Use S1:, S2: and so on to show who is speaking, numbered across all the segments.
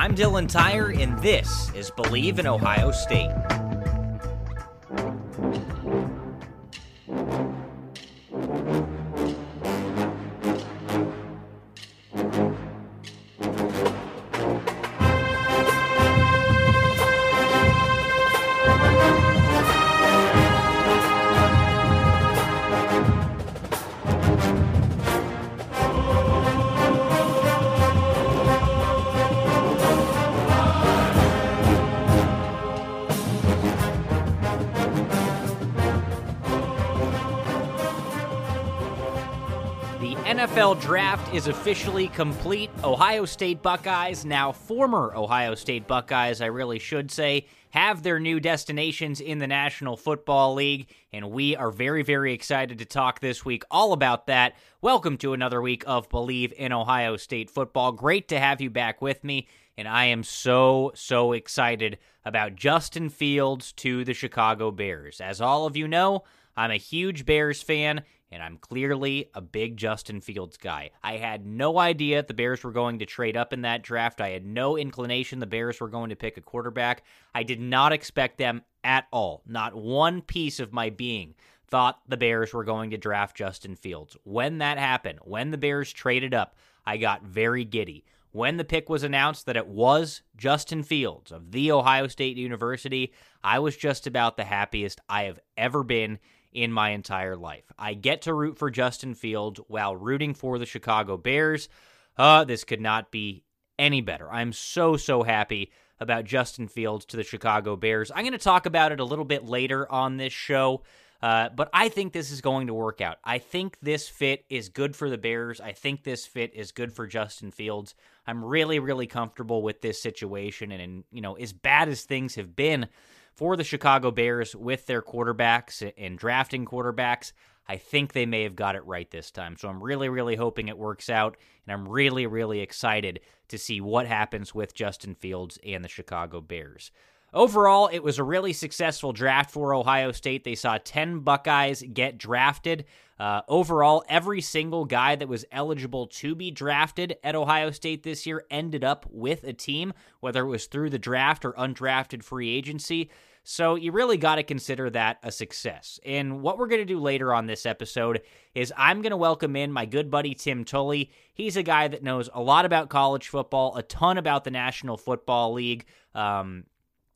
S1: I'm Dylan Tyre, and this is Believe in Ohio State. NFL draft is officially complete. Ohio State Buckeyes, now former Ohio State Buckeyes, I really should say, have their new destinations in the National Football League, and we are very, very excited to talk this week all about that. Welcome to another week of Believe in Ohio State Football. Great to have you back with me, and I am so, so excited about Justin Fields to the Chicago Bears. As all of you know, I'm a huge Bears fan, and I'm clearly a big Justin Fields guy. I had no idea the Bears were going to trade up in that draft. I had no inclination the Bears were going to pick a quarterback. I did not expect them at all. Not one piece of my being thought the Bears were going to draft Justin Fields. When that happened, when the Bears traded up, I got very giddy. When the pick was announced that it was Justin Fields of The Ohio State University, I was just about the happiest I have ever been in my entire life. I get to root for Justin Fields while rooting for the Chicago Bears. Uh, this could not be any better. I'm so, so happy about Justin Fields to the Chicago Bears. I'm going to talk about it a little bit later on this show. Uh, but I think this is going to work out. I think this fit is good for the Bears. I think this fit is good for Justin Fields. I'm really, really comfortable with this situation. And, and you know, as bad as things have been for the Chicago Bears with their quarterbacks and drafting quarterbacks, I think they may have got it right this time. So I'm really, really hoping it works out. And I'm really, really excited to see what happens with Justin Fields and the Chicago Bears. Overall, it was a really successful draft for Ohio State. They saw 10 Buckeyes get drafted. Uh, overall, every single guy that was eligible to be drafted at Ohio State this year ended up with a team, whether it was through the draft or undrafted free agency. So you really got to consider that a success. And what we're going to do later on this episode is I'm going to welcome in my good buddy Tim Tully. He's a guy that knows a lot about college football, a ton about the National Football League. Um,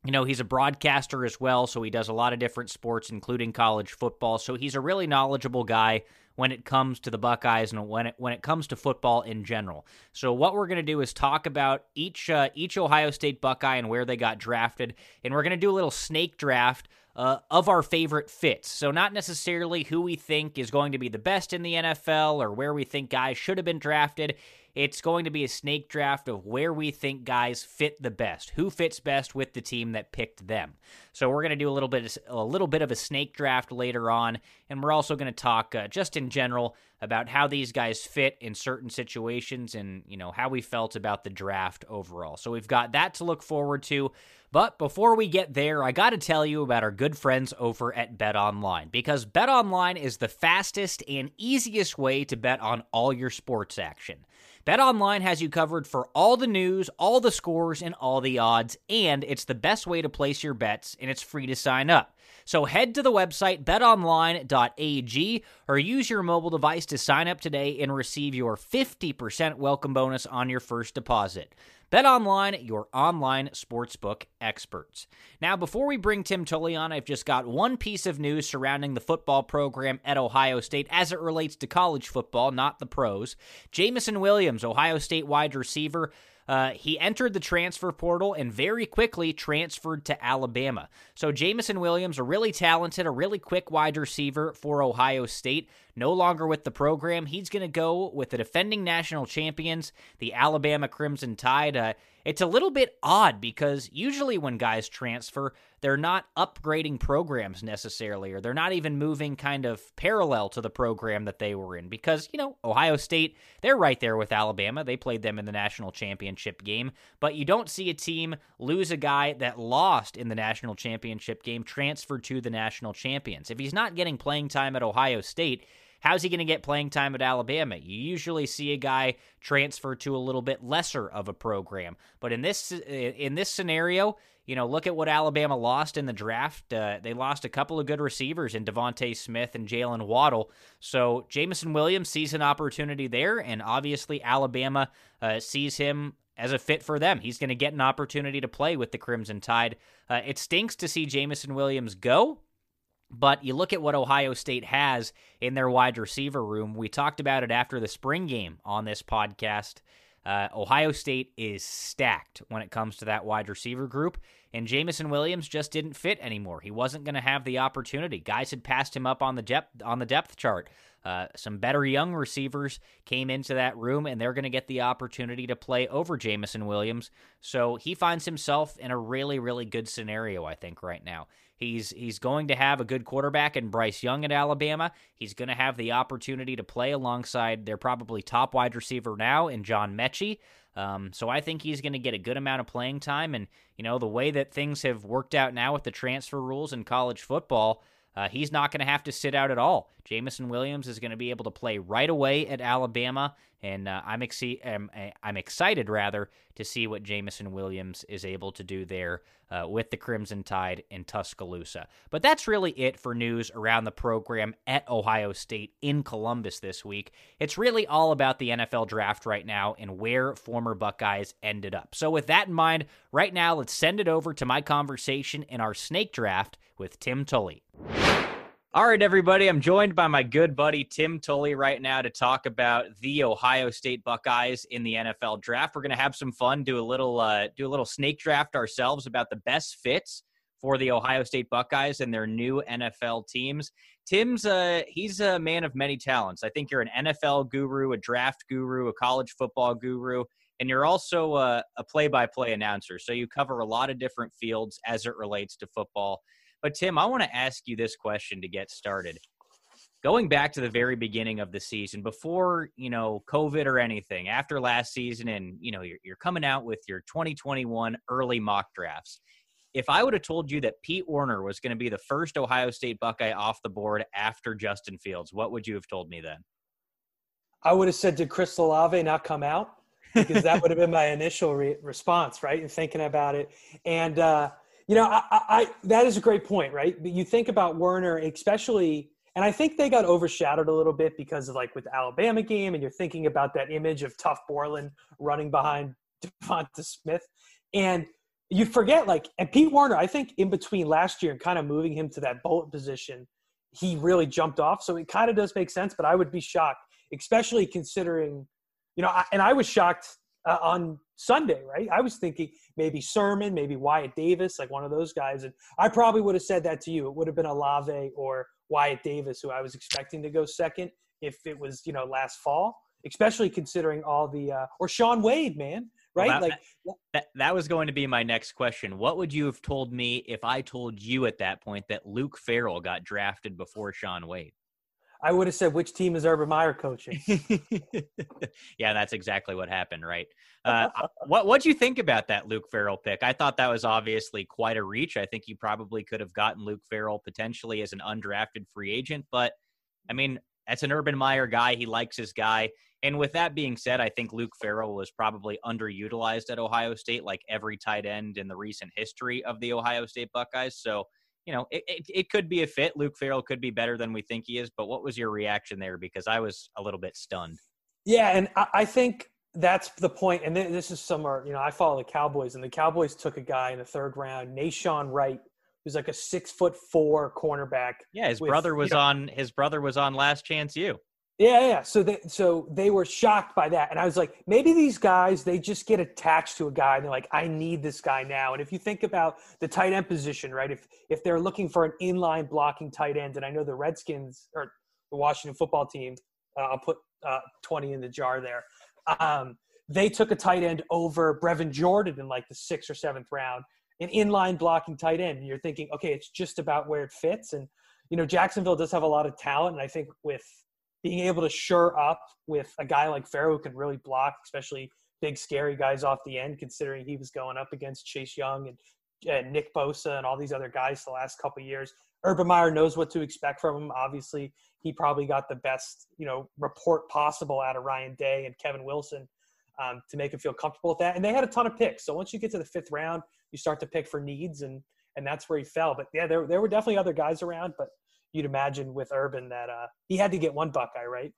S1: you know, he's a broadcaster as well, so he does a lot of different sports, including college football. So he's a really knowledgeable guy when it comes to the Buckeyes and when it when it comes to football in general. So what we're going to do is talk about each uh, each Ohio State Buckeye and where they got drafted, and we're going to do a little snake draft uh, of our favorite fits. So, not necessarily who we think is going to be the best in the NFL or where we think guys should have been drafted. It's going to be a snake draft of where we think guys fit the best, who fits best with the team that picked them. So we're going to do a little bit, a little bit of a snake draft later on, and we're also going to talk uh, just in general about how these guys fit in certain situations, and you know how we felt about the draft overall. So we've got that to look forward to. But before we get there, I got to tell you about our good friends over at BetOnline because BetOnline is the fastest and easiest way to bet on all your sports action. BetOnline has you covered for all the news, all the scores, and all the odds, and it's the best way to place your bets, and it's free to sign up. So head to the website betonline.ag or use your mobile device to sign up today and receive your 50% welcome bonus on your first deposit. BetOnline, your online sportsbook experts. Now, before we bring Tim Tully on, I've just got one piece of news surrounding the football program at Ohio State as it relates to college football, not the pros. Jameson Williams, Ohio State wide receiver, uh, he entered the transfer portal and very quickly transferred to Alabama. So Jameson Williams, a really talented, a really quick wide receiver for Ohio State, no longer with the program. He's going to go with the defending national champions, the Alabama Crimson Tide. Uh, it's a little bit odd because usually when guys transfer, they're not upgrading programs necessarily, or they're not even moving kind of parallel to the program that they were in. Because, you know, Ohio State, they're right there with Alabama. They played them in the national championship game, but you don't see a team lose a guy that lost in the national championship game transferred to the national champions. If he's not getting playing time at Ohio State, How's he going to get playing time at Alabama? You usually see a guy transfer to a little bit lesser of a program, but in this in this scenario, you know, look at what Alabama lost in the draft. Uh, they lost a couple of good receivers in DeVonta Smith and Jalen Waddle. So Jameson Williams sees an opportunity there, and obviously Alabama uh, sees him as a fit for them. He's going to get an opportunity to play with the Crimson Tide. Uh, it stinks to see Jameson Williams go, but you look at what Ohio State has in their wide receiver room. We talked about it after the spring game on this podcast. Uh, Ohio State is stacked when it comes to that wide receiver group, and Jameson Williams just didn't fit anymore. He wasn't going to have the opportunity. Guys had passed him up on the depth on the depth chart. Uh, some better young receivers came into that room, and they're going to get the opportunity to play over Jameson Williams. So he finds himself in a really, really good scenario, I think, right now. He's he's going to have a good quarterback in Bryce Young at Alabama. He's going to have the opportunity to play alongside their probably top wide receiver now in John Metchie. Um, so I think he's going to get a good amount of playing time. And you know the way that things have worked out now with the transfer rules in college football, uh, he's not going to have to sit out at all. Jameson Williams is going to be able to play right away at Alabama, and uh, I'm, I'm, I'm, excited rather to see what Jameson Williams is able to do there uh, with the Crimson Tide in Tuscaloosa. But that's really it for news around the program at Ohio State in Columbus this week. It's really all about the NFL draft right now and where former Buckeyes ended up. So, with that in mind, right now, let's send it over to my conversation in our snake draft with Tim Tully. All right, everybody. I'm joined by my good buddy Tim Tully right now to talk about the Ohio State Buckeyes in the NFL draft. We're going to have some fun, do a little uh, do a little snake draft ourselves about the best fits for the Ohio State Buckeyes and their new NFL teams. Tim's uh, he's a man of many talents. I think you're an NFL guru, a draft guru, a college football guru, and you're also a, a play-by-play announcer. So you cover a lot of different fields as it relates to football. But Tim, I want to ask you this question to get started. Going back to the very beginning of the season, before you know COVID or anything, after last season, and you know you're, you're coming out with your 2021 early mock drafts. If I would have told you that Pete Werner was going to be the first Ohio State Buckeye off the board after Justin Fields, what would you have told me then?
S2: I would have said, "Did Chris Olave not come out?" Because that would have been my initial re- response, right? And thinking about it, and uh, you know, I, I, that is a great point, right? But you think about Werner, especially, and I think they got overshadowed a little bit because of like with the Alabama game, and you're thinking about that image of Tuf Borland running behind DeVonta Smith, and you forget like and Pete Werner. I think in between last year and kind of moving him to that bullet position, he really jumped off. So it kind of does make sense, but I would be shocked, especially considering, you know, I, and I was shocked uh, on Sunday, right? I was thinking maybe Sermon, maybe Wyatt Davis, like one of those guys. And I probably would have said that to you. It would have been Olave or Wyatt Davis, who I was expecting to go second if it was, you know, last fall, especially considering all the, uh, or Shaun Wade, man, right?
S1: Well, that,
S2: like
S1: that, that was going to be my next question. What would you have told me if I told you at that point that Luke Farrell got drafted before Shaun Wade?
S2: I would have said, which team is Urban Meyer coaching?
S1: yeah, that's exactly what happened, right? Uh, what what do you think about that Luke Farrell pick? I thought that was obviously quite a reach. I think you probably could have gotten Luke Farrell potentially as an undrafted free agent, but I mean, that's an Urban Meyer guy. He likes his guy, And with that being said, I think Luke Farrell was probably underutilized at Ohio State, like every tight end in the recent history of the Ohio State Buckeyes. So, you know, it, it, it could be a fit. Luke Farrell could be better than we think he is. But what was your reaction there? Because I was a little bit stunned.
S2: Yeah, and I, I think that's the point. And this is somewhere, you know, I follow the Cowboys, and the Cowboys took a guy in the third round, Nahshon Wright, who's like a six foot four cornerback.
S1: Yeah, his with, brother was you know, on. His brother was on Last Chance U.
S2: Yeah, yeah. So they so they were shocked by that, and I was like, maybe these guys they just get attached to a guy, and they're like, I need this guy now. And if you think about the tight end position, right? If if they're looking for an inline blocking tight end, and I know the Redskins or the Washington Football Team, uh, I'll put uh, twenty in the jar there. Um, they took a tight end over Brevin Jordan in like the sixth or seventh round, an inline blocking tight end. And you're thinking, okay, it's just about where it fits. And you know, Jacksonville does have a lot of talent, and I think with being able to shore up with a guy like Farrell who can really block, especially big scary guys off the end, considering he was going up against Chase Young and, and Nick Bosa and all these other guys the last couple years. Urban Meyer knows what to expect from him. Obviously, he probably got the best, you know, report possible out of Ryan Day and Kevin Wilson um, to make him feel comfortable with that. And they had a ton of picks. So once you get to the fifth round, you start to pick for needs, and and that's where he fell. But yeah, there there were definitely other guys around, but you'd imagine with Urban that uh, he had to get one Buckeye, right?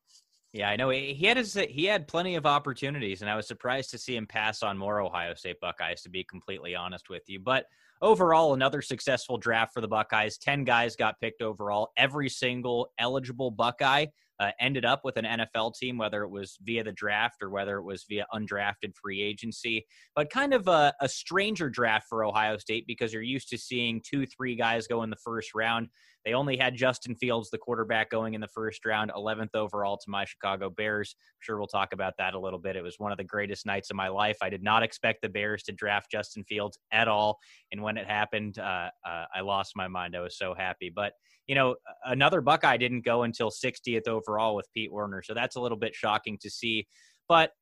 S1: Yeah, I know he had his he had plenty of opportunities, and I was surprised to see him pass on more Ohio State Buckeyes. To be completely honest with you, but overall, another successful draft for the Buckeyes. Ten guys got picked overall. Every single eligible Buckeye uh, ended up with an NFL team, whether it was via the draft or whether it was via undrafted free agency. But kind of a, a stranger draft for Ohio State because you're used to seeing two, three guys go in the first round. They only had Justin Fields, the quarterback, going in the first round, 11th overall to my Chicago Bears. I'm sure we'll talk about that a little bit. It was one of the greatest nights of my life. I did not expect the Bears to draft Justin Fields at all. And when it happened, uh, uh, I lost my mind. I was so happy. But you know, another Buckeye didn't go until 60th overall with Pete Werner. So that's a little bit shocking to see. But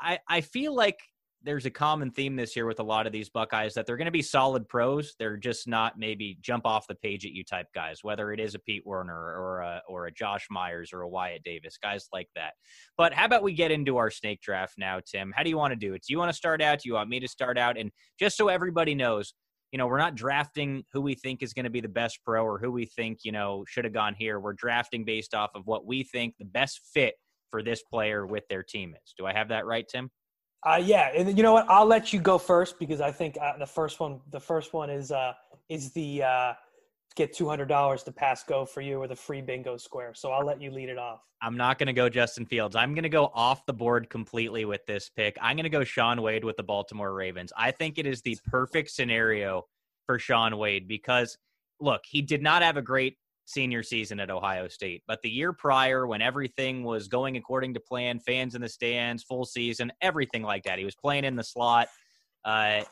S1: I, I feel like there's a common theme this year with a lot of these Buckeyes that they're going to be solid pros. They're just not maybe jump off the page at you type guys, whether it is a Pete Werner or a, or a Josh Myers or a Wyatt Davis, guys like that. But how about we get into our snake draft now, Tim? How do you want to do it? Do you want to start out? Do you want me to start out? And just so everybody knows, you know, we're not drafting who we think is going to be the best pro or who we think, you know, should have gone here. We're drafting based off of what we think the best fit for this player with their team is. Do I have that right, Tim?
S2: Uh, yeah, and you know what? I'll let you go first because I think uh, the first one, the first one is uh, is the uh, get two hundred dollars to pass go for you or the free bingo square. So I'll let you lead it off.
S1: I'm not going to go Justin Fields. I'm going to go off the board completely with this pick. I'm going to go Shaun Wade with the Baltimore Ravens. I think it is the perfect scenario for Shaun Wade because look, he did not have a great senior season at Ohio State, but the year prior when everything was going according to plan, fans in the stands, full season, everything like that, he was playing in the slot. Uh,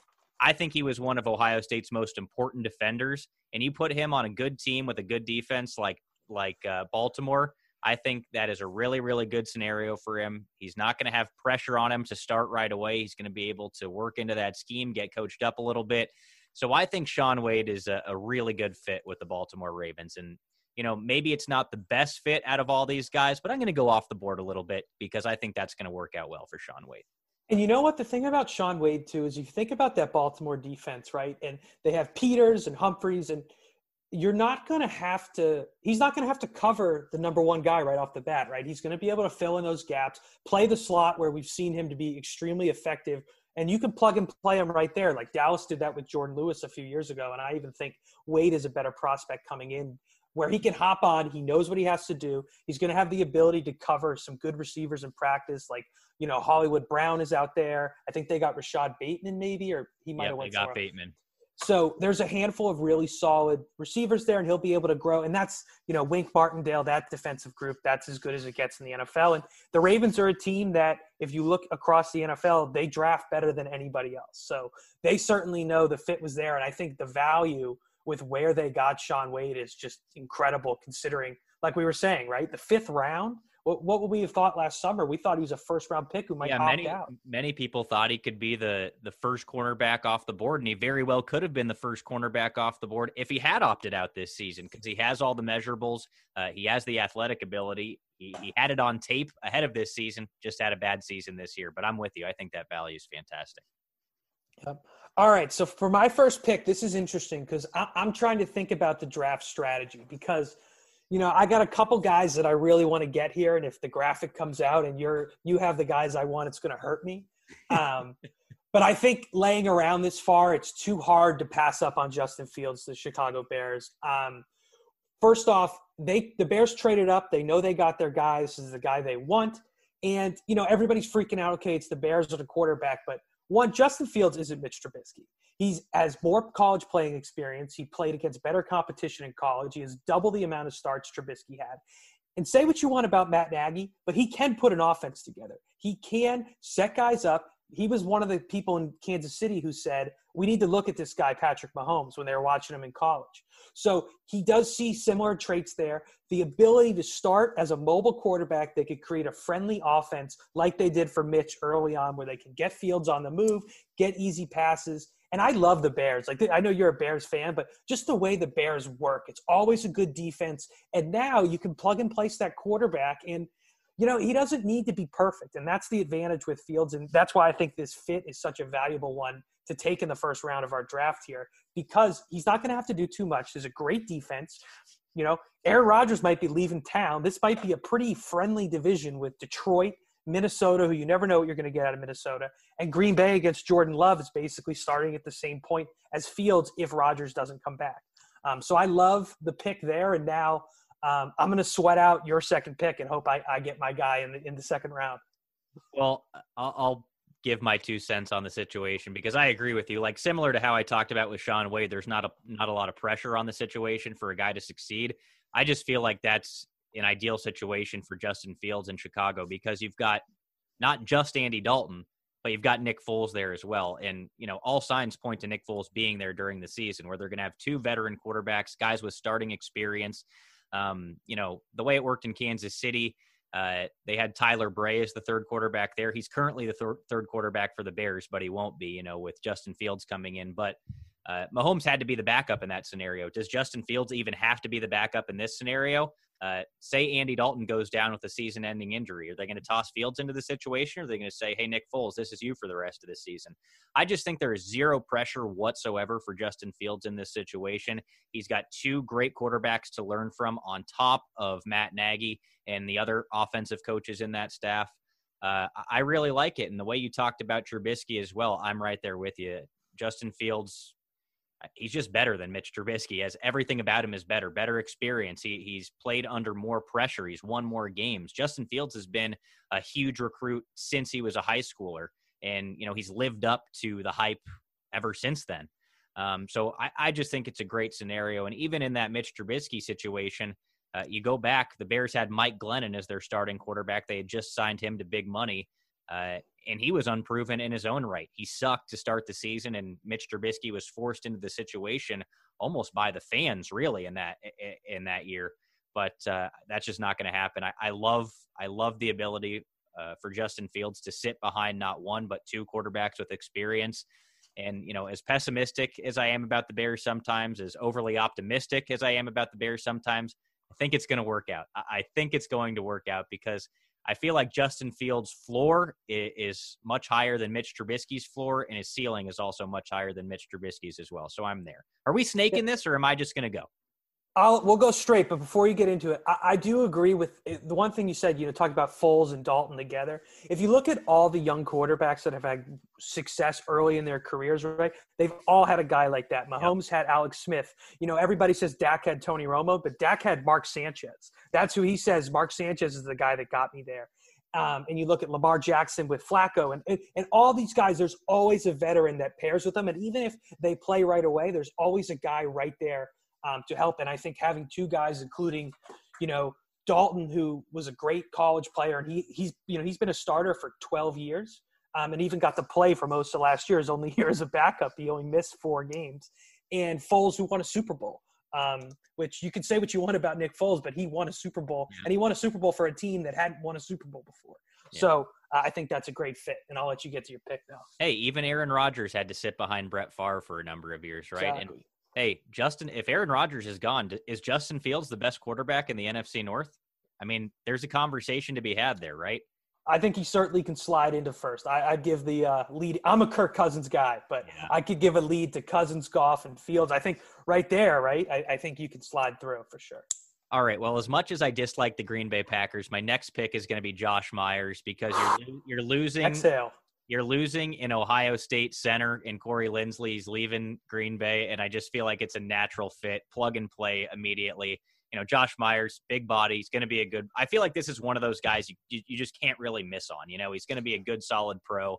S1: I think he was one of Ohio State's most important defenders, and you put him on a good team with a good defense like like uh, Baltimore. I think that is a really, really good scenario for him. He's not going to have pressure on him to start right away. He's going to be able to work into that scheme, get coached up a little bit. So I think Shaun Wade is a, a really good fit with the Baltimore Ravens. And, you know, maybe it's not the best fit out of all these guys, but I'm going to go off the board a little bit because I think that's going to work out well for Shaun Wade.
S2: And you know what? The thing about Shaun Wade, too, is you think about that Baltimore defense, right? And they have Peters and Humphries and – you're not going to have to he's not going to have to cover the number one guy right off the bat right he's going to be able to fill in those gaps play the slot where we've seen him to be extremely effective and you can plug and play him right there like dallas did that with jourdan lewis a few years ago and i even think wade is a better prospect coming in where he can hop on he knows what he has to do he's going to have the ability to cover some good receivers in practice like you know hollywood brown is out there i think they got Rashod bateman maybe or he might
S1: yep,
S2: have went
S1: they got bateman
S2: so there's a handful of really solid receivers there, and he'll be able to grow. And that's, you know, Wink Martindale, that defensive group, that's as good as it gets in the NFL. And the Ravens are a team that, if you look across the NFL, they draft better than anybody else. So they certainly know the fit was there. And I think the value with where they got Shaun Wade is just incredible considering, like we were saying, right? The fifth round, what, what would we have thought last summer? We thought he was a first round pick who might yeah,
S1: many,
S2: out.
S1: Many people thought he could be the the first cornerback off the board, and he very well could have been the first cornerback off the board if he had opted out this season because he has all the measurables. Uh, he has the athletic ability. he, he had it on tape ahead of this season, just had a bad season this year. But I'm with you. I think that value is fantastic.
S2: Yep. All right. So for my first pick, this is interesting because I'm trying to think about the draft strategy because, you know, I got a couple guys that I really want to get here, and if the graphic comes out and you're you have the guys I want, it's going to hurt me. Um, but I think laying around this far, it's too hard to pass up on Justin Fields, the Chicago Bears. Um, first off, they the Bears traded up. They know they got their guy. This is the guy they want. And you know everybody's freaking out. Okay, it's the Bears or a quarterback, but one, Justin Fields isn't Mitch Trubisky. He's has more college playing experience. He played against better competition in college. He has double the amount of starts Trubisky had. And say what you want about Matt Nagy, but he can put an offense together. He can set guys up he was one of the people in Kansas City who said, we need to look at this guy, Patrick Mahomes, when they were watching him in college. So he does see similar traits there. The ability to start as a mobile quarterback that could create a friendly offense like they did for Mitch early on, where they can get fields on the move, get easy passes. And I love the Bears. Like I know you're a Bears fan, but just the way the Bears work, it's always a good defense. And now you can plug and place that quarterback and you know, he doesn't need to be perfect. And that's the advantage with Fields. And that's why I think this fit is such a valuable one to take in the first round of our draft here because he's not going to have to do too much. There's a great defense. You know, Aaron Rodgers might be leaving town. This might be a pretty friendly division with Detroit, Minnesota, who you never know what you're going to get out of Minnesota, and Green Bay against Jordan Love is basically starting at the same point as Fields if Rodgers doesn't come back. Um, so I love the pick there. And now um, I'm going to sweat out your second pick and hope I, I get my guy in the, in the second round.
S1: Well, I'll, I'll give my two cents on the situation because I agree with you. Like similar to how I talked about with Shaun Wade, there's not a not a lot of pressure on the situation for a guy to succeed. I just feel like that's an ideal situation for Justin Fields in Chicago because you've got not just Andy Dalton, but you've got Nick Foles there as well. And, you know, all signs point to Nick Foles being there during the season where they're going to have two veteran quarterbacks, guys with starting experience um, you know, the way it worked in Kansas City, uh, they had Tyler Bray as the third quarterback there. He's currently the thir- third quarterback for the Bears, but he won't be, you know, with Justin Fields coming in. But uh, Mahomes had to be the backup in that scenario. Does Justin Fields even have to be the backup in this scenario? Uh, say Andy Dalton goes down with a season ending injury. Are they going to toss Fields into the situation? Or are they going to say, hey, Nick Foles, this is you for the rest of the season? I just think there is zero pressure whatsoever for Justin Fields in this situation. He's got two great quarterbacks to learn from on top of Matt Nagy and the other offensive coaches in that staff. Uh, I really like it. And the way you talked about Trubisky as well, I'm right there with you. Justin Fields he's just better than Mitch Trubisky. As everything about him is better, better experience. He, he's played under more pressure. He's won more games. Justin Fields has been a huge recruit since he was a high schooler, and you know he's lived up to the hype ever since then. Um, so I, I, just think it's a great scenario. And even in that Mitch Trubisky situation, uh, you go back, the Bears had Mike Glennon as their starting quarterback. They had just signed him to big money. Uh, and he was unproven in his own right. He sucked to start the season, and Mitch Trubisky was forced into the situation almost by the fans, really, in that in that year. But uh, that's just not going to happen. I, I, love I love the ability uh, for Justin Fields to sit behind not one but two quarterbacks with experience. And you know, as pessimistic as I am about the Bears sometimes, as overly optimistic as I am about the Bears sometimes, I think it's going to work out. I think it's going to work out because I feel like Justin Fields' floor is much higher than Mitch Trubisky's floor, and his ceiling is also much higher than Mitch Trubisky's as well. So I'm there. Are we snaking this, or am I just going to go?
S2: I'll, we'll go straight, but before you get into it, I, I, do agree with eh, the one thing you said. You know, talk about Foles and Dalton together. If you look at all the young quarterbacks that have had success early in their careers, right? They've all had a guy like that. Mahomes had Alex Smith. You know, everybody says Dak had Tony Romo, but Dak had Mark Sanchez. That's who he says. Mark Sanchez is the guy that got me there. Um, and you look at Lamar Jackson with Flacco and, and, and all these guys, there's always a veteran that pairs with them. And even if they play right away, there's always a guy right there um, to help. And I think having two guys, including, you know, Dalton, who was a great college player, and he he's you know he's been a starter for 12 years, um, and even got to play for most of last year. His only year as a backup, he only missed four games. And Foles, who won a Super Bowl, um, which you can say what you want about Nick Foles, but he won a Super Bowl, yeah. and he won a Super Bowl for a team that hadn't won a Super Bowl before. Yeah. So uh, I think that's a great fit, and I'll let you get to your pick now.
S1: Hey, even Aaron Rodgers had to sit behind Brett Favre for a number of years, right? Exactly. And hey, Justin, if Aaron Rodgers is gone, is Justin Fields the best quarterback in the NFC North? I mean, there's a conversation to be had there, right?
S2: I think he certainly can slide into first. I, would give the uh, lead. I'm a Kirk Cousins guy, but yeah. I could give a lead to Cousins, Goff, and Fields. I think right there, right? I, I think you can slide through for sure.
S1: All right. Well, as much as I dislike the Green Bay Packers, my next pick is going to be Josh Myers because you're you're losing.
S2: Exhale.
S1: You're losing in Ohio State center, and Corey Linsley's leaving Green Bay, and I just feel like it's a natural fit, plug and play immediately you know, Josh Myers, big body, he's going to be a good. I feel like this is one of those guys you, you just can't really miss on. You know, he's going to be a good, solid pro.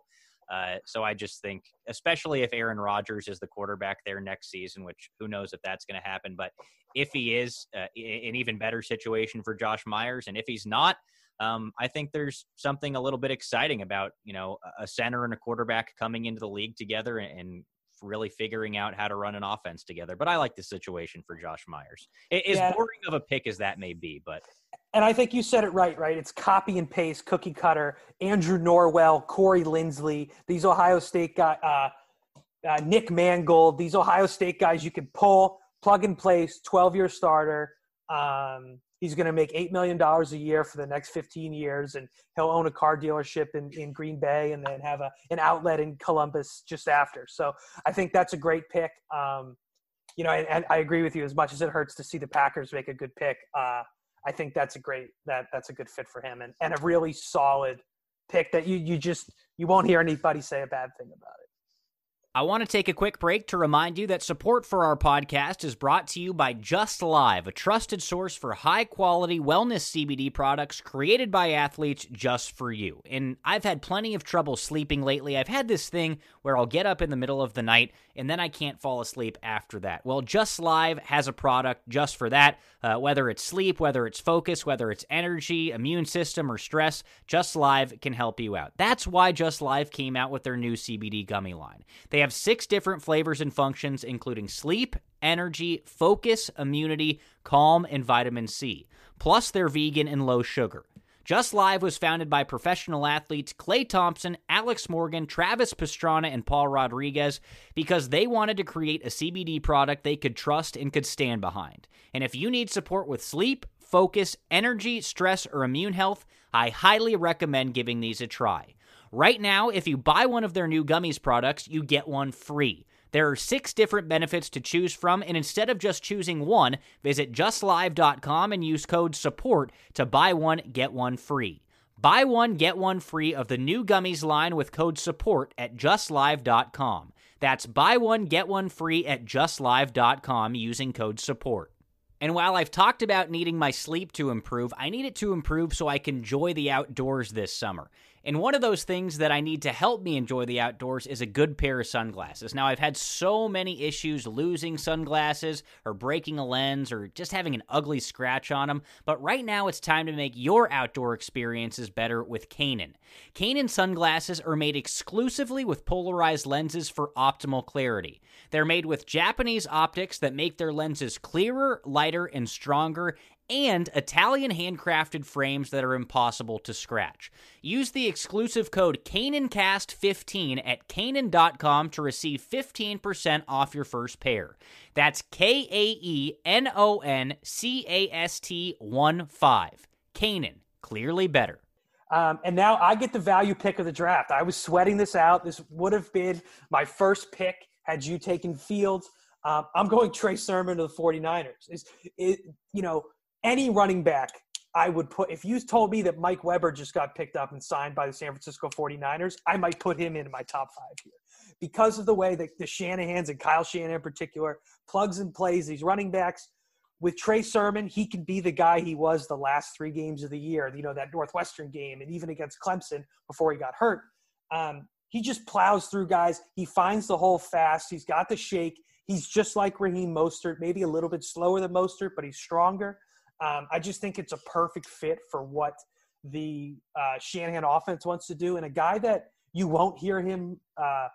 S1: Uh, so I just think, especially if Aaron Rodgers is the quarterback there next season, which who knows if that's going to happen. But if he is, uh, an even better situation for Josh Myers, and if he's not, um, I think there's something a little bit exciting about you know a center and a quarterback coming into the league together and, and really figuring out how to run an offense together. But I like the situation for Josh Myers. As yeah. boring of a pick as that may be, but
S2: and I think you said it right, right? It's copy and paste, cookie cutter. Andrew Norwell, Corey Linsley, these Ohio State guys, uh, uh, Nick Mangold, these Ohio State guys you can pull, plug and place, 12 year starter. Um, he's going to make $8 million a year for the next 15 years and he'll own a car dealership in, in green bay and then have a, an outlet in columbus just after. So i think that's a great pick. Um, you know and, and, i agree with you as much as it hurts to see the packers make a good pick uh, i think that's a great that that's a good fit for him and, and a really solid pick that you you just you won't hear anybody say a bad thing about it
S1: I want to take a quick break to remind you that support for our podcast is brought to you by Just Live, a trusted source for high quality wellness CBD products created by athletes just for you. And I've had plenty of trouble sleeping lately. I've had this thing where I'll get up in the middle of the night and then I can't fall asleep after that. Well, Just Live has a product just for that. Uh, whether it's sleep, whether it's focus, whether it's energy, immune system, or stress, Just Live can help you out. That's why Just Live came out with their new CBD gummy line. They they have six different flavors and functions, including sleep, energy, focus, immunity, calm, and vitamin C. Plus, they're vegan and low sugar. Just Live was founded by professional athletes Klay Thompson, Alex Morgan, Travis Pastrana, and Paul Rodriguez because they wanted to create a CBD product they could trust and could stand behind. And if you need support with sleep, focus, energy, stress, or immune health, I highly recommend giving these a try. Right now, if you buy one of their new gummies products, you get one free. There are six different benefits to choose from, and instead of just choosing one, visit justlive.com and use code SUPPORT to buy one, get one free. Buy one, get one free of the new gummies line with code SUPPORT at justlive.com. That's buy one, get one free at justlive.com using code SUPPORT. And while I've talked about needing my sleep to improve, I need it to improve so I can enjoy the outdoors this summer. And one of those things that I need to help me enjoy the outdoors is a good pair of sunglasses. Now, I've had so many issues losing sunglasses or breaking a lens or just having an ugly scratch on them, but right now it's time to make your outdoor experiences better with Kaenon. Kaenon sunglasses are made exclusively with polarized lenses for optimal clarity. They're made with Japanese optics that make their lenses clearer, lighter, and stronger, and Italian handcrafted frames that are impossible to scratch. Use the exclusive code KaenonCast15 at Kaenon.com to receive 15% off your first pair. That's K A E N O N C A S T 1 5. Kaenon, clearly better.
S2: Um, and now I get the value pick of the draft. I was sweating this out. This would have been my first pick had you taken Fields. Um, I'm going Trey Sermon to the 49ers. Is it, you know, any running back I would put if you told me that Mike Weber just got picked up and signed by the San Francisco 49ers, I might put him in my top five here. Because of the way that the Shanahans and Kyle Shanahan in particular plugs and plays these running backs. With Trey Sermon, he can be the guy he was the last three games of the year, you know, that Northwestern game and even against Clemson before he got hurt. Um, he just plows through guys. He finds the hole fast. He's got the shake. He's just like Raheem Mostert, maybe a little bit slower than Mostert, but he's stronger. Um, I just think it's a perfect fit for what the uh, Shanahan offense wants to do, and a guy that you won't hear him uh,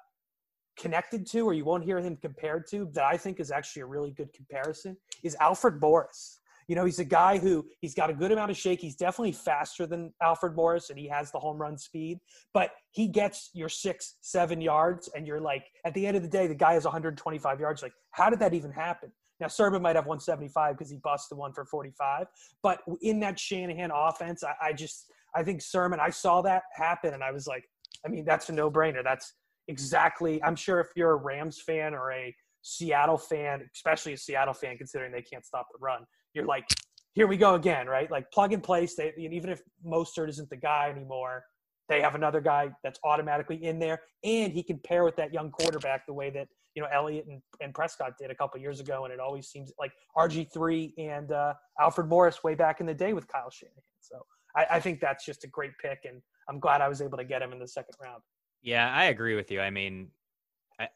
S2: connected to, or you won't hear him compared to, that I think is actually a really good comparison, is Alfred Morris. You know, he's a guy who he's got a good amount of shake. He's definitely faster than Alfred Morris, and he has the home run speed. But he gets your six, seven yards, and you're like, at the end of the day, the guy has 125 yards. Like, how did that even happen? Now Sermon might have 175 because he busted one for 45, but in that Shanahan offense, I, I just I think Sermon. I saw that happen, and I was like, I mean, that's a no brainer. That's exactly. I'm sure if you're a Rams fan or a Seattle fan, especially a Seattle fan, considering they can't stop the run, you're like, here we go again, right? Like plug and play. They, even if Mostert isn't the guy anymore, they have another guy that's automatically in there, and he can pair with that young quarterback the way that you know Elliott and, and Prescott did a couple years ago, and it always seems like RG three and uh, Alfred Morris way back in the day with Kyle Shanahan. So I, I think that's just a great pick, and I'm glad I was able to get him in the second round.
S1: Yeah, I agree with you. I mean,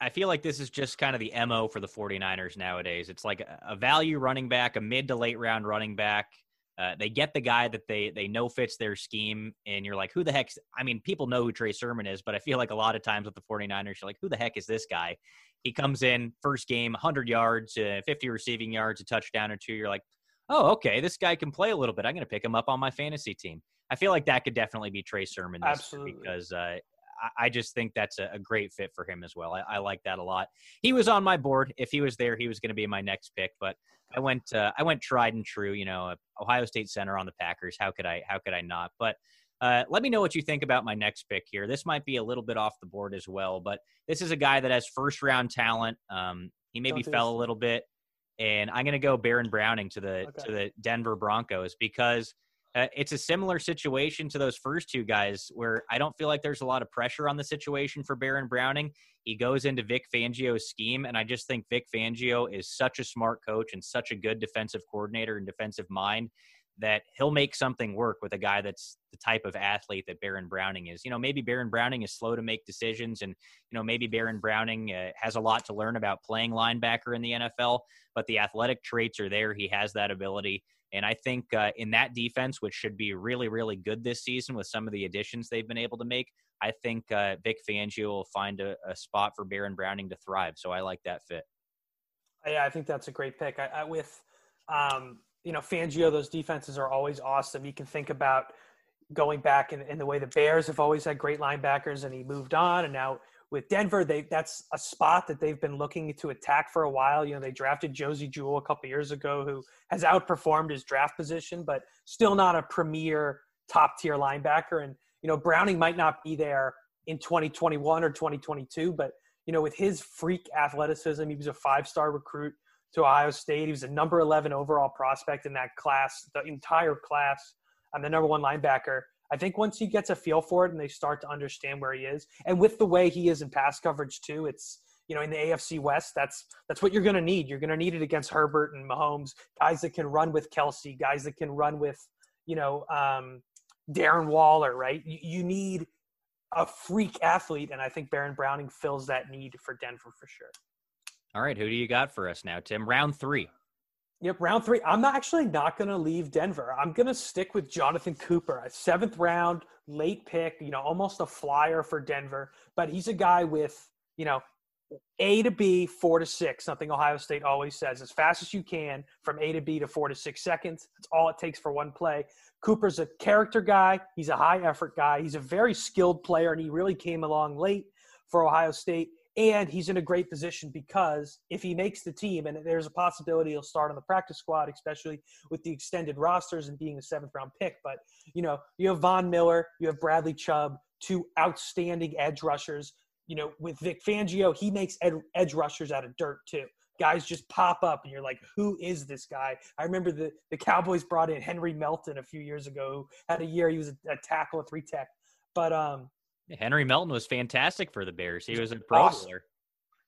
S1: I feel like this is just kind of the MO for the 49ers nowadays. It's like a value running back, a mid to late round running back uh, they get the guy that they they know fits their scheme, and you're like, who the heck? I mean, people know who Trey Sermon is, but I feel like a lot of times with the 49ers, you're like, who the heck is this guy? He comes in first game, 100 yards, uh, 50 receiving yards, a touchdown or two. You're like, oh, okay, this guy can play a little bit. I'm going to pick him up on my fantasy team. I feel like that could definitely be Trey Sermon
S2: Absolutely.
S1: because uh, I just think that's a, great fit for him as well. I, I, like that a lot. He was on my board. If he was there, he was going to be my next pick. But I went, uh, I went tried and true. You know, Ohio State center on the Packers. How could I? How could I not? But uh, let me know what you think about my next pick here. This might be a little bit off the board as well, but this is a guy that has first round talent. Um, he maybe fell a little bit, and I'm going to go Baron Browning to the okay. to the Denver Broncos because uh, it's a similar situation to those first two guys where I don't feel like there's a lot of pressure on the situation for Baron Browning. He goes into Vic Fangio's scheme, and I just think Vic Fangio is such a smart coach and such a good defensive coordinator and defensive mind that he'll make something work with a guy that's the type of athlete that Baron Browning is. You know, maybe Baron Browning is slow to make decisions, and you know maybe Baron Browning uh, has a lot to learn about playing linebacker in the NFL, but the athletic traits are there. He has that ability. And I think uh, in that defense, which should be really, really good this season with some of the additions they've been able to make, I think uh, Vic Fangio will find a, a, spot for Baron Browning to thrive. So I like that fit.
S2: Yeah, I think that's a great pick. I, I, with, um, you know, Fangio, those defenses are always awesome. You can think about going back in, in the way the Bears have always had great linebackers, and he moved on, and now with Denver, they that's a spot that they've been looking to attack for a while. You know, they drafted Josey Jewell a couple years ago, who has outperformed his draft position, but still not a premier top tier linebacker. And you know, Browning might not be there in 2021 or 2022, but you know, with his freak athleticism, he was a five star recruit to Ohio State. He was a number 11 overall prospect in that class, the entire class. I'm the number one linebacker. I think once he gets a feel for it and they start to understand where he is, and with the way he is in pass coverage too, it's you know in the AFC West, that's that's what you're going to need. You're going to need it against Herbert and Mahomes, guys that can run with Kelce, guys that can run with you know um, Darren Waller, right? You, you need a freak athlete, and I think Baron Browning fills that need for Denver for sure.
S1: All right, who do you got for us now, Tim? Round three.
S2: Yep, round three. I'm actually not going to leave Denver. I'm going to stick with Jonathan Cooper, a seventh round, late pick, you know, almost a flyer for Denver. But he's a guy with, you know, A to B, four to six, something Ohio State always says, as fast as you can from A to B to four to six seconds. That's all it takes for one play. Cooper's a character guy. He's a high effort guy. He's a very skilled player, and he really came along late for Ohio State. And he's in a great position because if he makes the team, and there's a possibility he'll start on the practice squad, especially with the extended rosters and being a seventh round pick. But, you know, you have Von Miller, you have Bradley Chubb, two outstanding edge rushers. You know, with Vic Fangio, he makes ed- edge rushers out of dirt too. Guys just pop up and you're like, who is this guy? I remember the, the Cowboys brought in Henry Melton a few years ago, who had a year he was a, a tackle, a three tech. But um,
S1: Henry Melton was fantastic for the Bears. He was a pro awesome.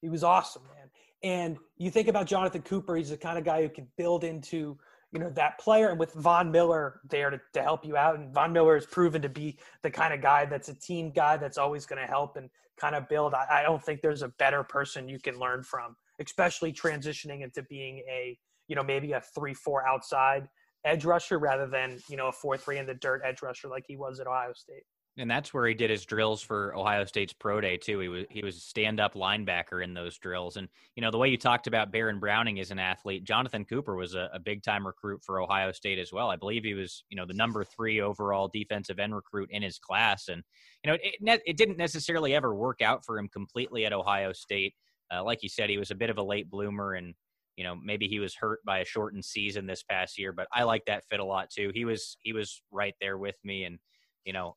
S2: He was awesome, man. And you think about Jonathan Cooper, he's the kind of guy who can build into, you know, that player and with Von Miller there to, to help you out. And Von Miller has proven to be the kind of guy that's a team guy that's always going to help and kind of build. I, I don't think there's a better person you can learn from, especially transitioning into being a, you know, maybe a three, four outside edge rusher rather than, you know, a four, three in the dirt edge rusher like he was at Ohio State.
S1: And that's where he did his drills for Ohio State's pro day too. He was he was a stand up linebacker in those drills. And you know the way you talked about Baron Browning as an athlete, Jonathan Cooper was a, a big time recruit for Ohio State as well. I believe he was you know the number three overall defensive end recruit in his class. And you know it it didn't necessarily ever work out for him completely at Ohio State. Uh, like you said, he was a bit of a late bloomer and you know, maybe he was hurt by a shortened season this past year, but I like that fit a lot too. He was he was right there with me, and you know,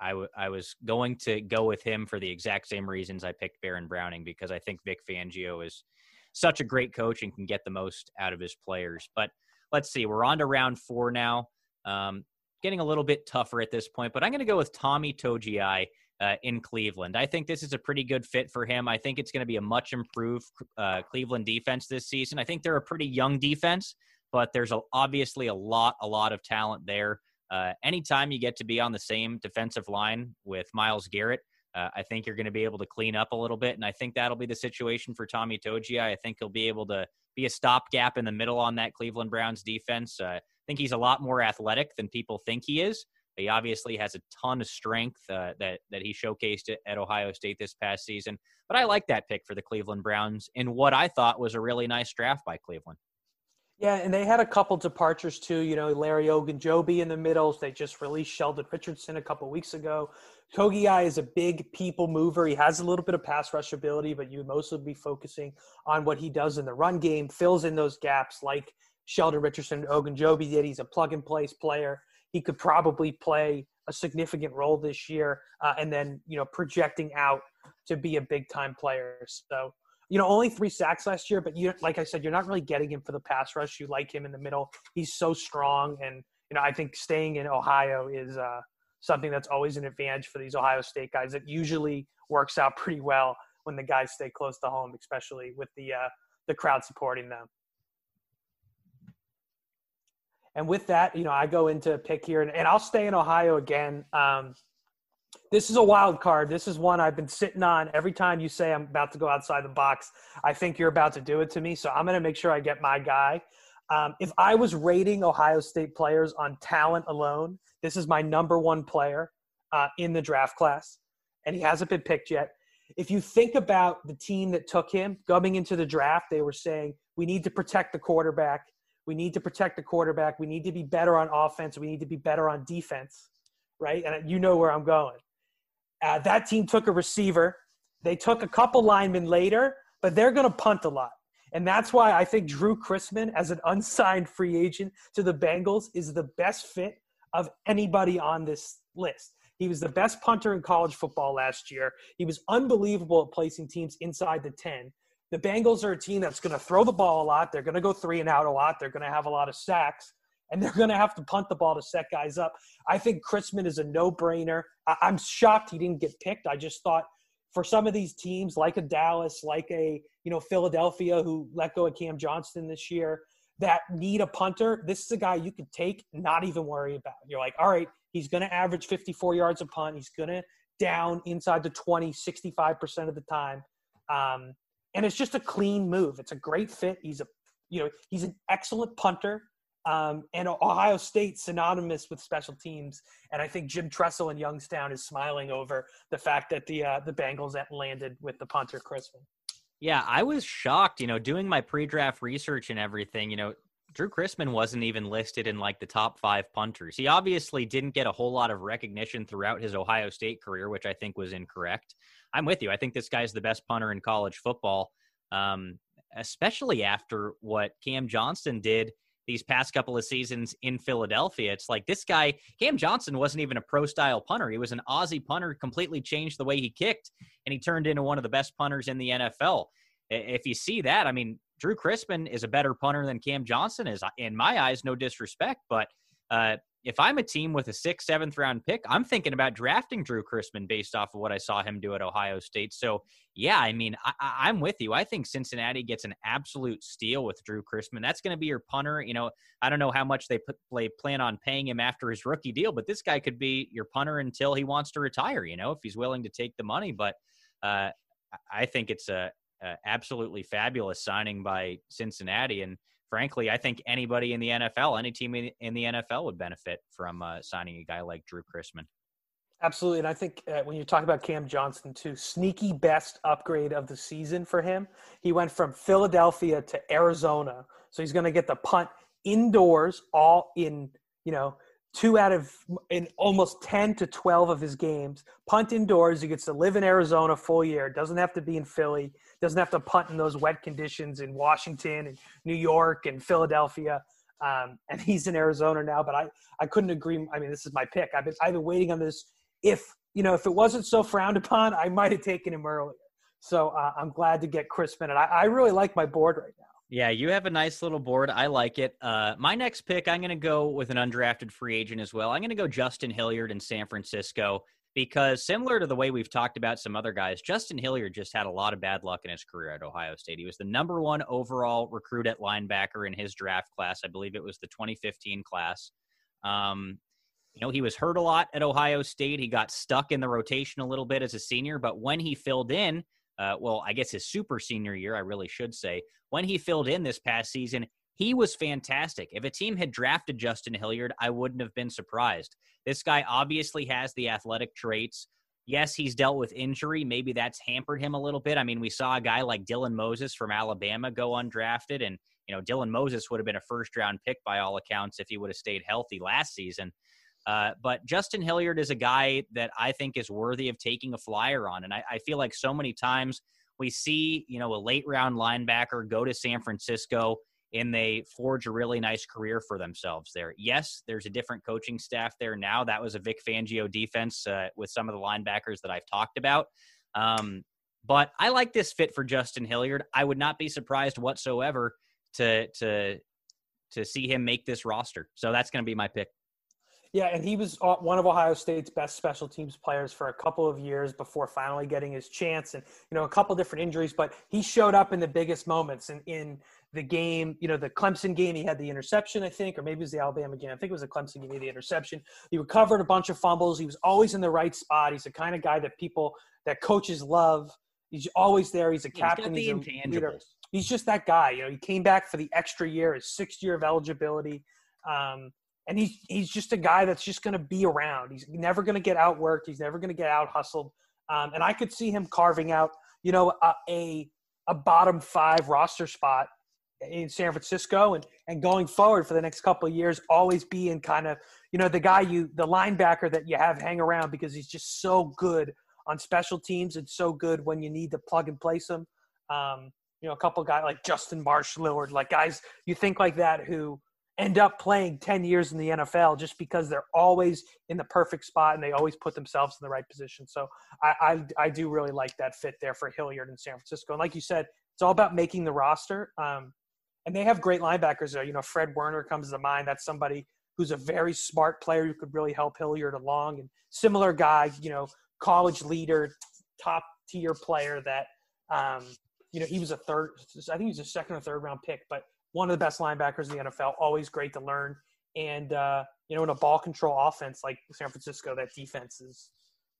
S1: I, w- I was going to go with him for the exact same reasons I picked Baron Browning because I think Vic Fangio is such a great coach and can get the most out of his players. But let's see, we're on to round four now. Um, getting a little bit tougher at this point, but I'm going to go with Tommy Togiai uh, in Cleveland. I think this is a pretty good fit for him. I think it's going to be a much improved uh, Cleveland defense this season. I think they're a pretty young defense, but there's a, obviously a lot, a lot of talent there. Uh, anytime you get to be on the same defensive line with Myles Garrett, uh, I think you're going to be able to clean up a little bit, and I think that'll be the situation for Tommy Togiai. I think he'll be able to be a stopgap in the middle on that Cleveland Browns defense. Uh, I think he's a lot more athletic than people think he is. He obviously has a ton of strength uh, that that he showcased at Ohio State this past season. But I like that pick for the Cleveland Browns in what I thought was a really nice draft by Cleveland.
S2: Yeah, and they had a couple departures too. You know, Larry Ogunjobi in the middles. They just released Sheldon Richardson a couple weeks ago. Togiai is a big people mover. He has a little bit of pass rush ability, but you mostly be focusing on what he does in the run game, fills in those gaps like Sheldon Richardson, Ogunjobi did. He's a plug and place player. He could probably play a significant role this year, uh, and then you know projecting out to be a big time player. So you know, only three sacks last year, but you like I said, you're not really getting him for the pass rush. You like him in the middle. He's so strong, and you know, I think staying in Ohio is uh, something that's always an advantage for these Ohio State guys. It usually works out pretty well when the guys stay close to home, especially with the uh, the crowd supporting them. And with that, you know, I go into pick here, and, and I'll stay in Ohio again. Um, this is a wild card. This is one I've been sitting on every time you say I'm about to go outside the box. I think you're about to do it to me, so I'm going to make sure I get my guy. Um, if I was rating Ohio State players on talent alone, this is my number one player uh, in the draft class, and he hasn't been picked yet. If you think about the team that took him coming into the draft, they were saying, we need to protect the quarterback. We need to protect the quarterback. We need to be better on offense. We need to be better on defense, right? And you know where I'm going. Uh, that team took a receiver. They took a couple linemen later, but they're going to punt a lot. And that's why I think Drew Chrisman, as an unsigned free agent to the Bengals, is the best fit of anybody on this list. He was the best punter in college football last year. He was unbelievable at placing teams inside the 10. The Bengals are a team that's going to throw the ball a lot. They're going to go three and out a lot. They're going to have a lot of sacks and they're going to have to punt the ball to set guys up. I think Chrisman is a no-brainer. I- am shocked he didn't get picked. I just thought for some of these teams, like a Dallas, like a you know Philadelphia, who let go of Cam Johnston this year, that need a punter. This is a guy you could take, not even worry about. You're like, all right, he's going to average 54 yards a punt. He's going to down inside the 20, 65% of the time. Um, and it's just a clean move. It's a great fit. He's a, you know, he's an excellent punter. Um, and Ohio State synonymous with special teams, and I think Jim Tressel in Youngstown is smiling over the fact that the uh, the Bengals landed with the punter Chrisman.
S1: Yeah, I was shocked. You know, doing my pre-draft research and everything. You know, Drew Chrisman wasn't even listed in like the top five punters. He obviously didn't get a whole lot of recognition throughout his Ohio State career, which I think was incorrect. I'm with you. I think this guy's the best punter in college football, um, especially after what Cam Johnston did these past couple of seasons in Philadelphia. It's like this guy, Cam Johnson, wasn't even a pro style punter. He was an Aussie punter, completely changed the way he kicked, and he turned into one of the best punters in the NFL. If you see that, I mean, Drew Chrisman is a better punter than Cam Johnson is, in my eyes, no disrespect, but uh, if I'm a team with a sixth, seventh round pick, I'm thinking about drafting Drew Chrisman based off of what I saw him do at Ohio State. So, yeah, I mean, I, am with you. I think Cincinnati gets an absolute steal with Drew Chrisman. That's going to be your punter. You know, I don't know how much they play, plan on paying him after his rookie deal, but this guy could be your punter until he wants to retire. You know, if he's willing to take the money. But uh, I think it's a, a absolutely fabulous signing by Cincinnati and frankly, I think anybody in the NFL, any team in the NFL would benefit from uh, signing a guy like Drew Chrisman.
S2: Absolutely. And I think uh, when you talk about Cam Johnson, too, sneaky best upgrade of the season for him. He went from Philadelphia to Arizona. So he's going to get the punt indoors, all in, you know, two out of in almost 10 to 12 of his games punt indoors. He gets to live in arizona full year. Doesn't have to be in philly. Doesn't have to punt in those wet conditions in washington and new york and philadelphia. Um, and he's in arizona now but i i couldn't agree. I mean this is my pick. I've been i've been waiting on this. If you know if it wasn't so frowned upon i might have taken him earlier. So uh, i'm glad to get Chrisman and I, I really like my board right now
S1: yeah, you have a nice little board. I like it. Uh, my next pick, I'm going to go with an undrafted free agent as well. I'm going to go Justin Hilliard in San Francisco because similar to the way we've talked about some other guys, Justin Hilliard just had a lot of bad luck in his career at Ohio State. He was the number one overall recruit at linebacker in his draft class. I believe it was the 2015 class. Um, you know, he was hurt a lot at Ohio State. He got stuck in the rotation a little bit as a senior, but when he filled in, uh, well, I guess his super senior year, I really should say, when he filled in this past season, he was fantastic. If a team had drafted Justin Hilliard, I wouldn't have been surprised. This guy obviously has the athletic traits. Yes, he's dealt with injury. Maybe that's hampered him a little bit. I mean, we saw a guy like Dylan Moses from Alabama go undrafted, and, you know, Dylan Moses would have been a first round pick by all accounts if he would have stayed healthy last season. Uh, but Justin Hilliard is a guy that I think is worthy of taking a flyer on. And I, I, feel like so many times we see, you know, a late round linebacker go to San Francisco and they forge a really nice career for themselves there. Yes, there's a different coaching staff there now. That was a Vic Fangio defense uh, with some of the linebackers that I've talked about. Um, but I like this fit for Justin Hilliard. I would not be surprised whatsoever to to to see him make this roster. So that's going to be my pick.
S2: Yeah, and he was uh, one of Ohio State's best special teams players for a couple of years before finally getting his chance, and you know a couple different injuries, but he showed up in the biggest moments. And in the game, you know, the Clemson game, he had the interception, I think, or maybe it was the Alabama game. I think it was the Clemson game, he had the interception. He recovered a bunch of fumbles. He was always in the right spot. He's the kind of guy that people, that coaches love. He's always there. He's a captain.
S1: He's,
S2: he's a leader. He's just that guy. You know, he came back for the extra year, his sixth year of eligibility. Um, and he's he's just a guy that's just going to be around. He's never going to get outworked. He's never going to get out hustled. Um, and I could see him carving out, you know, a, a, a bottom five roster spot in San Francisco and and going forward for the next couple of years, always being kind of you know the guy you the linebacker that you have hang around because he's just so good on special teams and so good when you need to plug and place him. Um, you know, a couple guys like Justin Marsh, Lillard, like guys you think like that who end up playing 10 years in the NFL just because they're always in the perfect spot and they always put themselves in the right position. So I, I, I do really like that fit there for Hilliard in San Francisco. And like you said, it's all about making the roster. Um, and they have great linebackers there. You know, Fred Warner comes to mind. That's somebody who's a very smart player who could really help Hilliard along. And similar guy, you know, college leader, top tier player that, um, you know, he was a third, I think he was a second or third round pick, but one of the best linebackers in the NFL. Always great to learn. And uh, you know, in a ball control offense like San Francisco, that defense is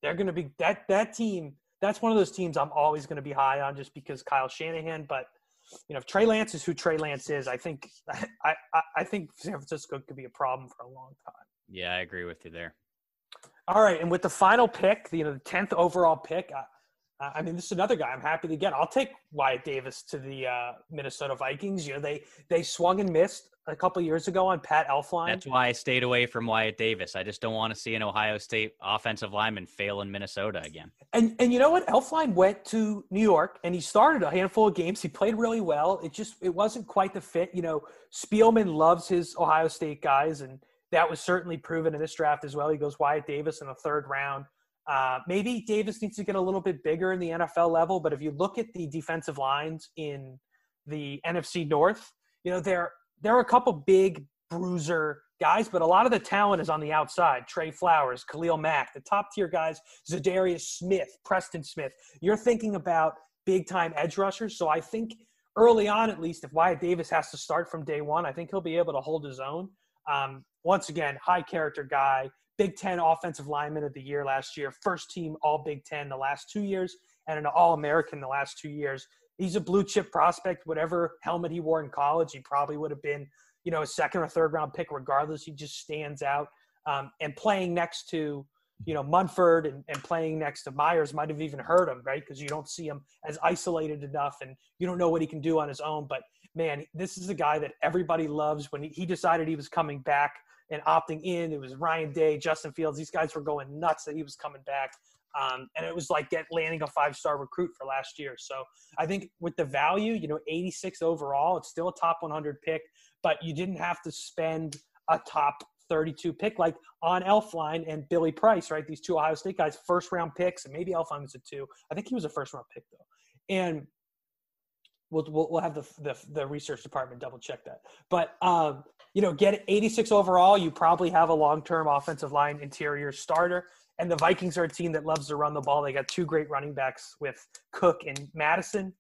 S2: they're going to be that that team. That's one of those teams I'm always going to be high on, just because Kyle Shanahan. But you know, if Trey Lance is who Trey Lance is, I think I, I, I think San Francisco could be a problem for a long time.
S1: Yeah, I agree with you there.
S2: All right, and with the final pick, you know, the tenth overall pick, uh, I mean, this is another guy I'm happy to get. I'll take Wyatt Davis to the uh, Minnesota Vikings. You know, they they swung and missed a couple years ago on Pat Elflein.
S1: That's why I stayed away from Wyatt Davis. I just don't want to see an Ohio State offensive lineman fail in Minnesota again.
S2: And and you know what? Elflein went to New York and he started a handful of games. He played really well. It just it wasn't quite the fit. You know, Spielman loves his Ohio State guys, and that was certainly proven in this draft as well. He goes Wyatt Davis in the third round. Uh, maybe Davis needs to get a little bit bigger in the NFL level, but if you look at the defensive lines in the NFC North, you know there there are a couple big bruiser guys, but a lot of the talent is on the outside. Trey Flowers, Khalil Mack, the top tier guys, Za'Darius Smith, Preston Smith. You're thinking about big time edge rushers, so I think early on, at least, if Wyatt Davis has to start from day one, I think he'll be able to hold his own. Um, once again, high character guy, Big Ten Offensive Lineman of the Year last year, first team All Big Ten the last two years, and an All American the last two years. He's a blue chip prospect. Whatever helmet he wore in college, he probably would have been, you know, a second or third round pick regardless. He just stands out. Um, and playing next to, you know, Munford and, and playing next to Myers might have even hurt him, right? Because you don't see him as isolated enough and you don't know what he can do on his own. But man, this is a guy that everybody loves when he, he decided he was coming back and opting in. It was Ryan Day, Justin Fields. These guys were going nuts that he was coming back. Um, and it was like get landing a five star recruit for last year. So I think with the value, you know, 86 overall, it's still a top 100 pick, but you didn't have to spend a top 32 pick like on Elflein and Billy Price, right? These two Ohio State guys, first round picks, and maybe Elflein was a two. I think he was a first round pick though. And we'll, we'll, we'll have the, the, the, research department double check that. But, um, you know, get 86 overall, you probably have a long term offensive line interior starter. And the Vikings are a team that loves to run the ball. They got two great running backs with Cook and Madison.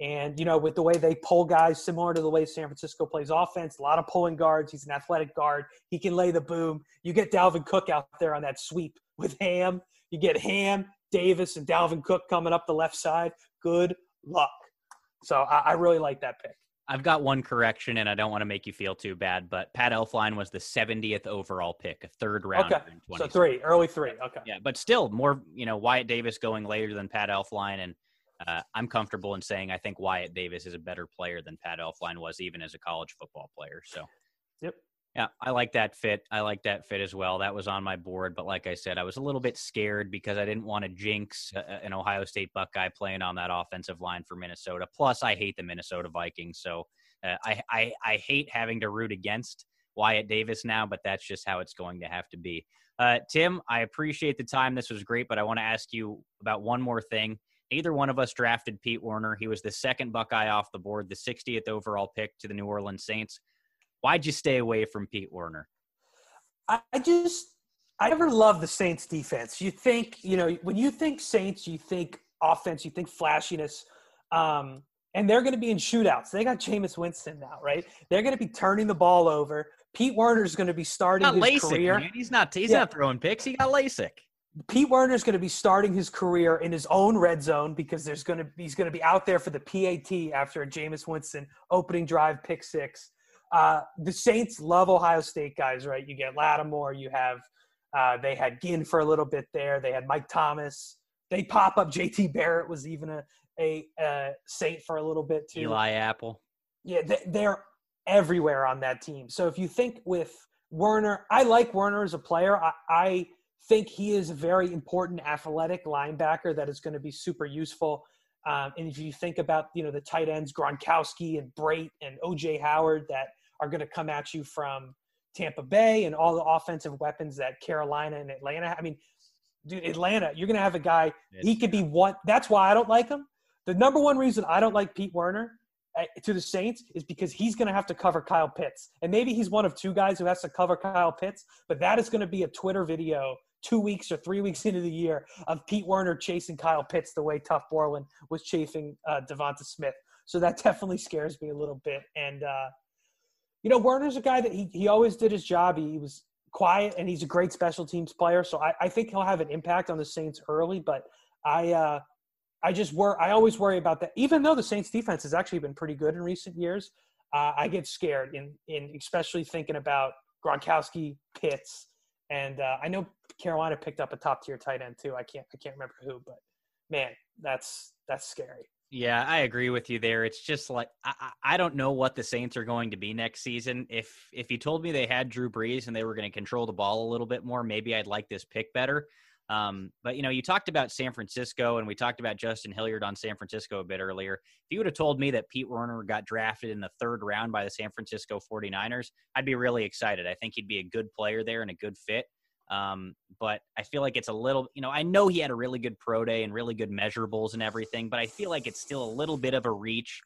S2: And, you know, with the way they pull guys, similar to the way San Francisco plays offense, a lot of pulling guards. He's an athletic guard. He can lay the boom. You get Dalvin Cook out there on that sweep with Ham. You get Ham, Davis, and Dalvin Cook coming up the left side. Good luck. So I, I really like that pick.
S1: I've got one correction, and I don't want to make you feel too bad, but Pat Elflein was the 70th overall pick, a third round.
S2: Okay, so three, early three. Okay.
S1: Yeah, but still more, you know, Wyatt Davis going later than Pat Elflein, and uh, I'm comfortable in saying I think Wyatt Davis is a better player than Pat Elflein was, even as a college football player. So,
S2: yep.
S1: Yeah, I like that fit. I like that fit as well. That was on my board, but like I said, I was a little bit scared because I didn't want to jinx an Ohio State Buckeye playing on that offensive line for Minnesota. Plus, I hate the Minnesota Vikings, so uh, I, I I hate having to root against Wyatt Davis now, but that's just how it's going to have to be. Uh, Tim, I appreciate the time. This was great, but I want to ask you about one more thing. Neither one of us drafted Pete Werner. He was the second Buckeye off the board, the 60th overall pick to the New Orleans Saints. Why'd you stay away from Pete Werner?
S2: I just, I never loved the Saints defense. You think, you know, when you think Saints, you think offense, you think flashiness. Um, and they're going to be in shootouts. They got Jameis Winston now, right? They're going to be turning the ball over. Pete Werner is going to be starting
S1: his
S2: LASIK, career.
S1: Man. He's not. He's yeah. not throwing picks. He got LASIK.
S2: Pete Werner is going to be starting his career in his own red zone because there's going to he's going to be out there for the PAT after a Jameis Winston opening drive pick six. Uh, the Saints love Ohio State guys, right? You get Lattimore, you have uh, they had Ginn for a little bit there. They had Mike Thomas. They pop up. JT Barrett was even a a, a Saint for a little bit too.
S1: Eli Apple.
S2: Yeah, they, are everywhere on that team. So if you think with Werner, I like Werner as a player. I, I think he is a very important athletic linebacker that is going to be super useful. Um, and if you think about you know the tight ends Gronkowski and Brate and OJ Howard that are going to come at you from Tampa Bay and all the offensive weapons that Carolina and Atlanta. I mean, dude, Atlanta, you're going to have a guy. He could be one. That's why I don't like him. The number one reason I don't like Pete Werner eh, to the Saints is because he's going to have to cover Kyle Pitts. And maybe he's one of two guys who has to cover Kyle Pitts, but that is going to be a Twitter video two weeks or three weeks into the year of Pete Werner chasing Kyle Pitts the way Tuf Borland was chasing uh, Devonta Smith. So that definitely scares me a little bit. And, uh, you know, Werner's a guy that he, he always did his job. He was quiet and he's a great special teams player. So I, I think he'll have an impact on the Saints early, but I, uh, I just wor- I always worry about that. Even though the Saints defense has actually been pretty good in recent years, uh, I get scared in, in especially thinking about Gronkowski, Pitts, and uh, I know Carolina picked up a top tier tight end too. I can't I can't remember who, but man, that's that's scary.
S1: Yeah, I agree with you there. It's just like I, I don't know what the Saints are going to be next season. If if you told me they had Drew Brees and they were going to control the ball a little bit more, maybe I'd like this pick better. Um, but you know, you talked about San Francisco, and we talked about Justin Hilliard on San Francisco a bit earlier. If you would have told me that Pete Werner got drafted in the third round by the San Francisco 49ers, I'd be really excited. I think he'd be a good player there and a good fit. Um, but I feel like it's a little, you know, I know he had a really good pro day and really good measurables and everything, but I feel like it's still a little bit of a reach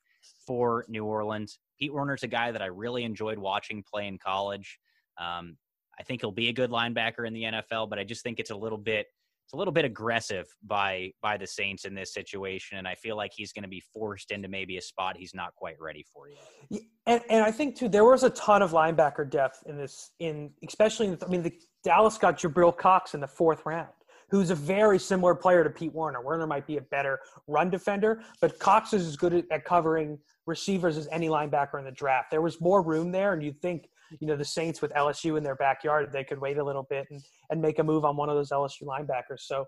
S1: for New Orleans. Pete Werner's a guy that I really enjoyed watching play in college. Um, I think he'll be a good linebacker in the NFL, but I just think it's a little bit a little bit aggressive by by the Saints in this situation, and I feel like he's going to be forced into maybe a spot he's not quite ready for yet.
S2: And, and I think too, there was a ton of linebacker depth in this, in especially in, I mean, the Dallas got Jabril Cox in the fourth round, who's a very similar player to Pete Werner? Werner might be a better run defender, but Cox is as good at covering receivers as any linebacker in the draft. There was more room there, and you'd think you know the Saints with LSU in their backyard, they could wait a little bit and, and make a move on one of those LSU linebackers. So,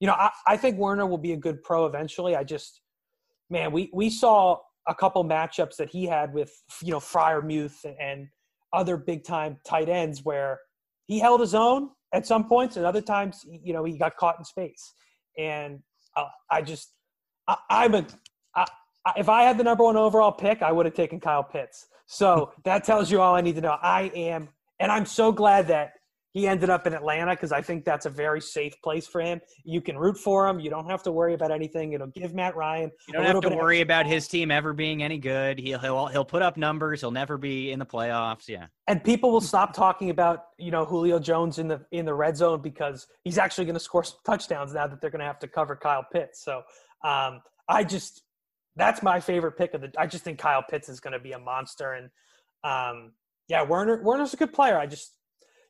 S2: you know, I, I think Werner will be a good pro eventually. I just, man, we we saw a couple matchups that he had with you know Freiermuth and, and other big time tight ends where he held his own at some points, and other times, you know, he got caught in space. And uh, I just, I, I'm a, I, if I had the number one overall pick, I would have taken Kyle Pitts. So that tells you all I need to know. I am, and I'm so glad that he ended up in Atlanta because I think that's a very safe place for him. You can root for him. You don't have to worry about anything. It'll give Matt Ryan.
S1: You don't have to worry about his team ever being any good. He'll he'll he'll put up numbers. He'll never be in the playoffs. Yeah.
S2: And people will stop talking about you know Julio Jones in the in the red zone because he's actually going to score some touchdowns now that they're going to have to cover Kyle Pitts. So um, I just that's my favorite pick of the. I just think Kyle Pitts is going to be a monster and. Um, yeah, Werner Werner's a good player. I just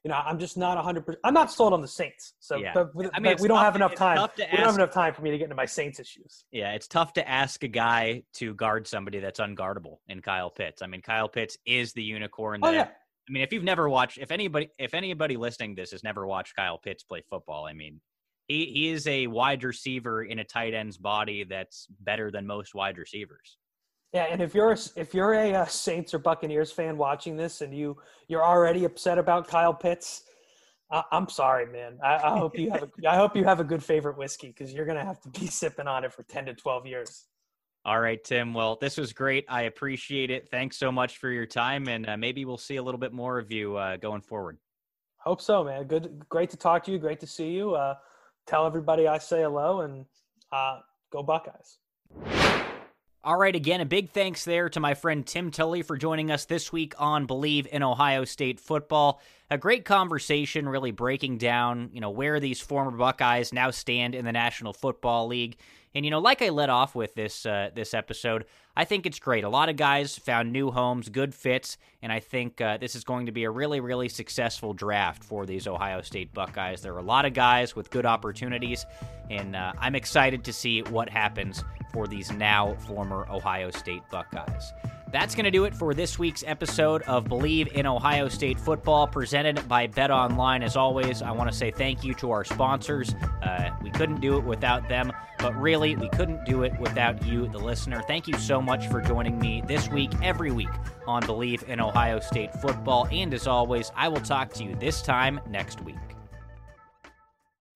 S2: you know, I'm just not 100. I'm not sold on the Saints. So, yeah. but, I mean, we don't have enough time. We ask, don't have enough time for me to get into my Saints issues.
S1: Yeah, it's tough to ask a guy to guard somebody that's unguardable in Kyle Pitts. I mean, Kyle Pitts is the unicorn. That, oh, yeah. I mean, if you've never watched, if anybody, if anybody listening to this has never watched Kyle Pitts play football, I mean, he, he is a wide receiver in a tight end's body that's better than most wide receivers.
S2: Yeah, and if you're a, if you're a, a, uh, Saints or Buccaneers fan watching this, and you you're already upset about Kyle Pitts, I, am sorry, man. I, I hope you have a, I hope you have a good favorite whiskey because you're gonna have to be sipping on it for ten to twelve years.
S1: All right, Tim. Well, this was great. I appreciate it. Thanks so much for your time, and uh, maybe we'll see a little bit more of you uh, going forward.
S2: Hope so, man. Good, great to talk to you. Great to see you. Uh, tell everybody I say hello, and uh, go Buckeyes.
S1: All right, again, a big thanks there to my friend Tim Tully for joining us this week on Believe in Ohio State Football. A great conversation, really breaking down, you know, where these former Buckeyes now stand in the National Football League. And you know, like I led off with this uh, this episode, I think it's great. A lot of guys found new homes, good fits, and I think uh, this is going to be a really, really successful draft for these Ohio State Buckeyes. There are a lot of guys with good opportunities, and uh, I'm excited to see what happens for these now former Ohio State Buckeyes. That's going to do it for this week's episode of Believe in Ohio State Football, presented by BetOnline. As always, I want to say thank you to our sponsors. Uh, we couldn't do it without them, but really, we couldn't do it without you, the listener. Thank you so much for joining me this week, every week, on Believe in Ohio State Football. And as always, I will talk to you this time next week.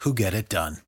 S3: who get it done.